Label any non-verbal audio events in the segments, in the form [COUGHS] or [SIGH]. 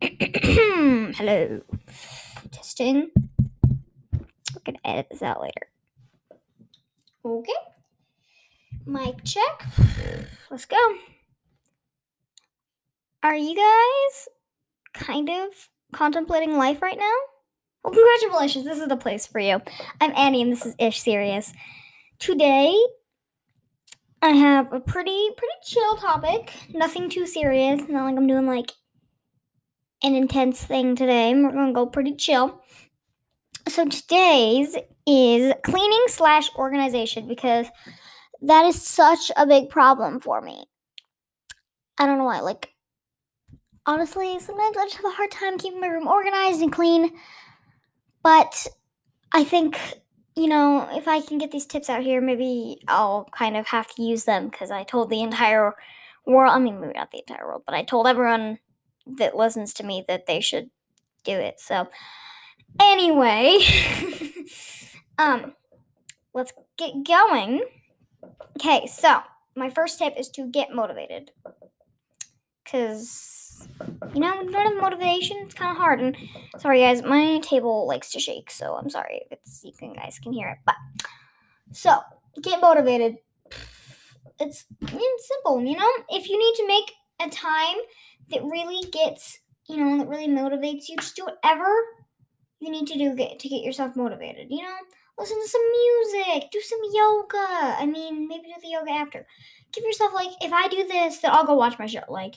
[COUGHS] Hello. Testing. We're gonna edit this out later. Okay. Mic check. Let's go. Are you guys kind of contemplating life right now? Well, congratulations. This is the place for you. I'm Annie, and this is Ish Serious. Today, I have a pretty pretty chill topic. Nothing too serious. Not like I'm doing like an intense thing today. We're gonna go pretty chill. So today's is cleaning slash organization because that is such a big problem for me. I don't know why. Like honestly, sometimes I just have a hard time keeping my room organized and clean. But I think you know, if I can get these tips out here, maybe I'll kind of have to use them because I told the entire world, I mean, maybe not the entire world, but I told everyone that listens to me that they should do it. So, anyway, [LAUGHS] um, let's get going. Okay, so my first tip is to get motivated because you know, don't motivation, it's kind of hard. And sorry, guys, my table likes to shake, so I'm sorry if it's you guys can hear it. But so get motivated. It's, it's simple, you know. If you need to make a time that really gets, you know, that really motivates you, just do whatever you need to do get, to get yourself motivated. You know, listen to some music, do some yoga. I mean, maybe do the yoga after. Give yourself like, if I do this, then I'll go watch my show. Like,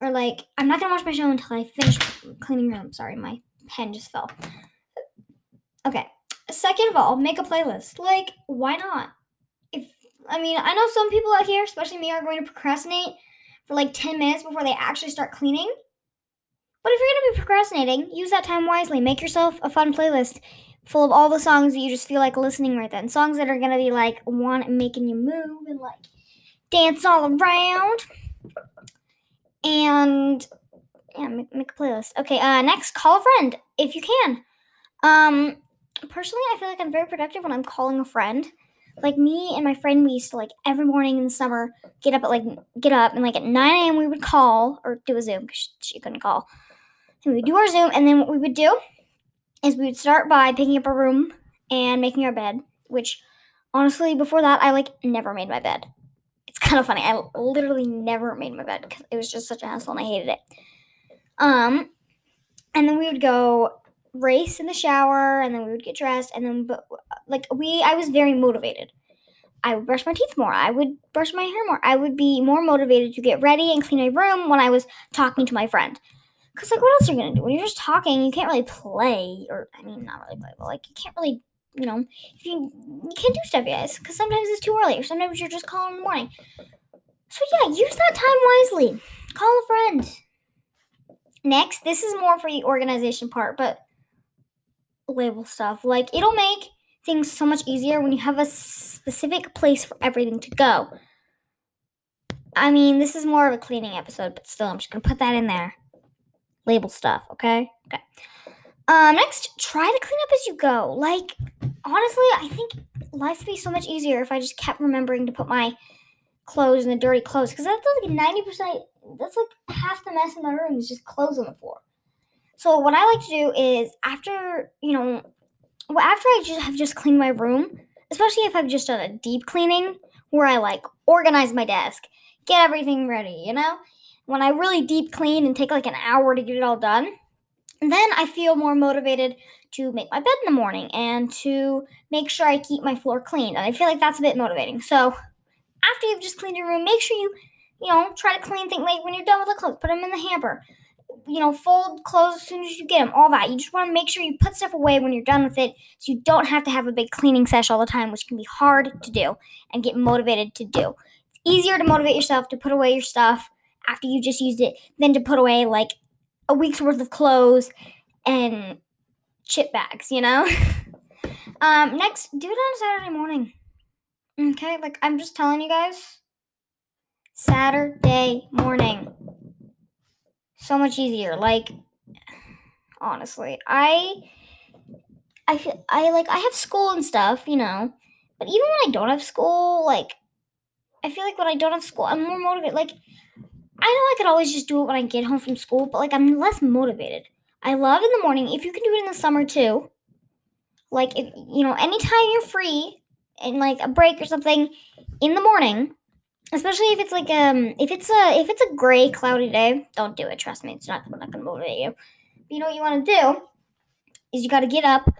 or like I'm not gonna watch my show until I finish cleaning room. Sorry, my pen just fell. Okay. Second of all, make a playlist. Like, why not? If I mean, I know some people out here, especially me, are going to procrastinate for like 10 minutes before they actually start cleaning. But if you're gonna be procrastinating, use that time wisely. Make yourself a fun playlist full of all the songs that you just feel like listening right then. Songs that are gonna be like want making you move and like dance all around and yeah, make, make a playlist. Okay, uh, next, call a friend if you can. Um, personally, I feel like I'm very productive when I'm calling a friend. Like me and my friend, we used to like every morning in the summer get up at like get up and like at 9 a.m. we would call or do a Zoom because she, couldn't call. And we would do our Zoom, and then what we would do is we would start by picking up a room and making our bed. Which honestly, before that, I like never made my bed It's kind of funny. I literally never made my bed because it was just such a hassle and I hated it. Um, and then we would go race in the shower, and then we would get dressed, and then but like we, I was very motivated. I would brush my teeth more. I would brush my hair more. I would be more motivated to get ready and clean my room when I was talking to my friend. Cause like, what else are you gonna do when you're just talking? You can't really play, or I mean, not really play, but like you can't really you know, you you can't do stuff, guys, because sometimes it's too early, or sometimes you're just calling in the morning. So yeah, use that time wisely. Call a friend. Next, this is more for the organization part, but label stuff. Like it'll make things so much easier when you have a specific place for everything to go. I mean, this is more of a cleaning episode, but still, I'm just gonna put that in there. Label stuff, okay? Okay. Um, next, try to clean up as you go. Like, honestly, I think life would be so much easier if I just kept remembering to put my clothes in the dirty clothes. Because that's like 90%, that's like half the mess in my room is just clothes on the floor. So, what I like to do is after, you know, well, after I just have just cleaned my room, especially if I've just done a deep cleaning where I like organize my desk, get everything ready, you know? When I really deep clean and take like an hour to get it all done, then I feel more motivated to make my bed in the morning and to make sure I keep my floor clean. And I feel like that's a bit motivating. So after you've just cleaned your room, make sure you, you know, try to clean things. Like when you're done with the clothes, put them in the hamper. You know, fold clothes as soon as you get them. All that. You just want to make sure you put stuff away when you're done with it, so you don't have to have a big cleaning sesh all the time, which can be hard to do and get motivated to do. It's easier to motivate yourself to put away your stuff after you just used it than to put away like a week's worth of clothes and chip bags, you know? [LAUGHS] um, next, do it on Saturday morning. Okay, like I'm just telling you guys. Saturday morning. So much easier. Like honestly, I I feel I like I have school and stuff, you know. But even when I don't have school, like I feel like when I don't have school, I'm more motivated. Like I know I could always just do it when I get home from school, but like I'm less motivated. I love in the morning. If you can do it in the summer too, like if you know, anytime you're free and like a break or something in the morning, especially if it's like um if it's a if it's a gray cloudy day, don't do it. Trust me, it's not not gonna motivate you. But you know what you want to do is you got to get up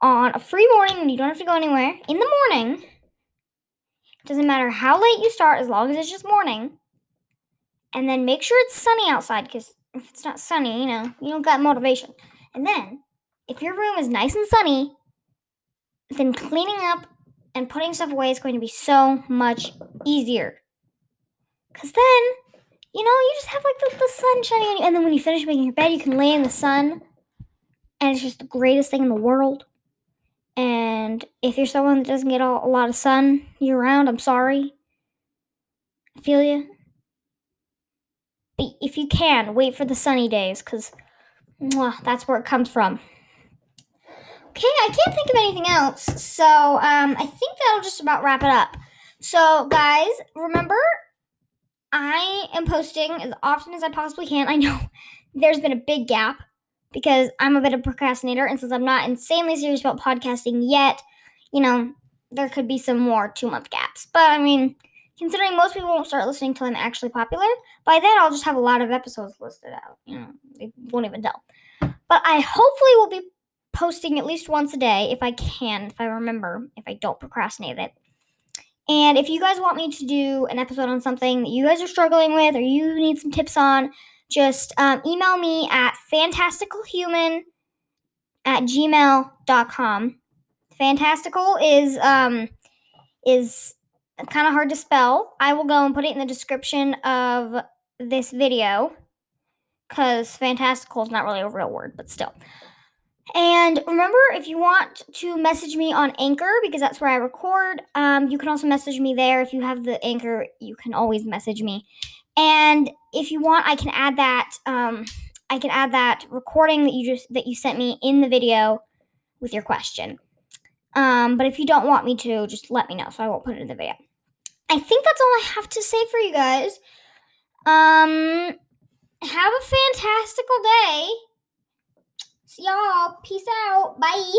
on a free morning and you don't have to go anywhere in the morning. Doesn't matter how late you start, as long as it's just morning. And then make sure it's sunny outside because if it's not sunny, you know, you don't got motivation. And then, if your room is nice and sunny, then cleaning up and putting stuff away is going to be so much easier. Because then, you know, you just have like the, the sun shining on you. And then when you finish making your bed, you can lay in the sun. And it's just the greatest thing in the world. And if you're someone that doesn't get a, a lot of sun year round, I'm sorry. I feel you. But if you can, wait for the sunny days because that's where it comes from. Okay, I can't think of anything else. So um, I think that'll just about wrap it up. So, guys, remember, I am posting as often as I possibly can. I know [LAUGHS] there's been a big gap because I'm a bit of a procrastinator, and since I'm not insanely serious about podcasting yet, you know, there could be some more two month gaps. But I mean, considering most people won't start listening till I'm actually popular, by then I'll just have a lot of episodes listed out. You know, they won't even tell. But I hopefully will be posting at least once a day if I can, if I remember, if I don't procrastinate it. And if you guys want me to do an episode on something that you guys are struggling with or you need some tips on, just um, email me at fantasticalhuman at gmail.com. Fantastical is um, is kind of hard to spell. I will go and put it in the description of this video because fantastical is not really a real word, but still. And remember, if you want to message me on Anchor, because that's where I record, um, you can also message me there. If you have the Anchor, you can always message me. And if you want, I can add that. Um, I can add that recording that you just that you sent me in the video with your question. Um, but if you don't want me to, just let me know so I won't put it in the video. I think that's all I have to say for you guys. Um, have a fantastical day. See y'all. Peace out. Bye.